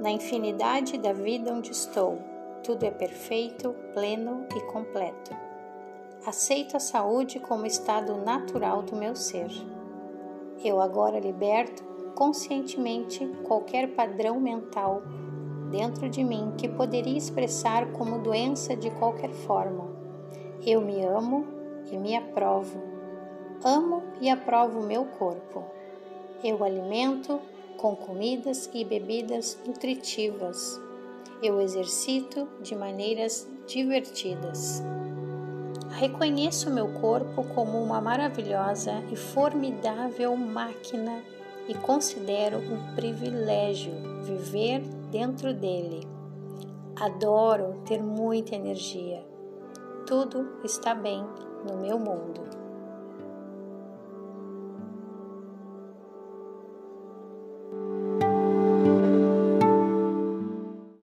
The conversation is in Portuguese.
Na infinidade da vida onde estou, tudo é perfeito, pleno e completo. Aceito a saúde como estado natural do meu ser. Eu agora liberto conscientemente qualquer padrão mental dentro de mim que poderia expressar como doença de qualquer forma. Eu me amo e me aprovo. Amo e aprovo meu corpo. Eu alimento com comidas e bebidas nutritivas. Eu exercito de maneiras divertidas. Reconheço meu corpo como uma maravilhosa e formidável máquina e considero um privilégio viver dentro dele. Adoro ter muita energia. Tudo está bem no meu mundo.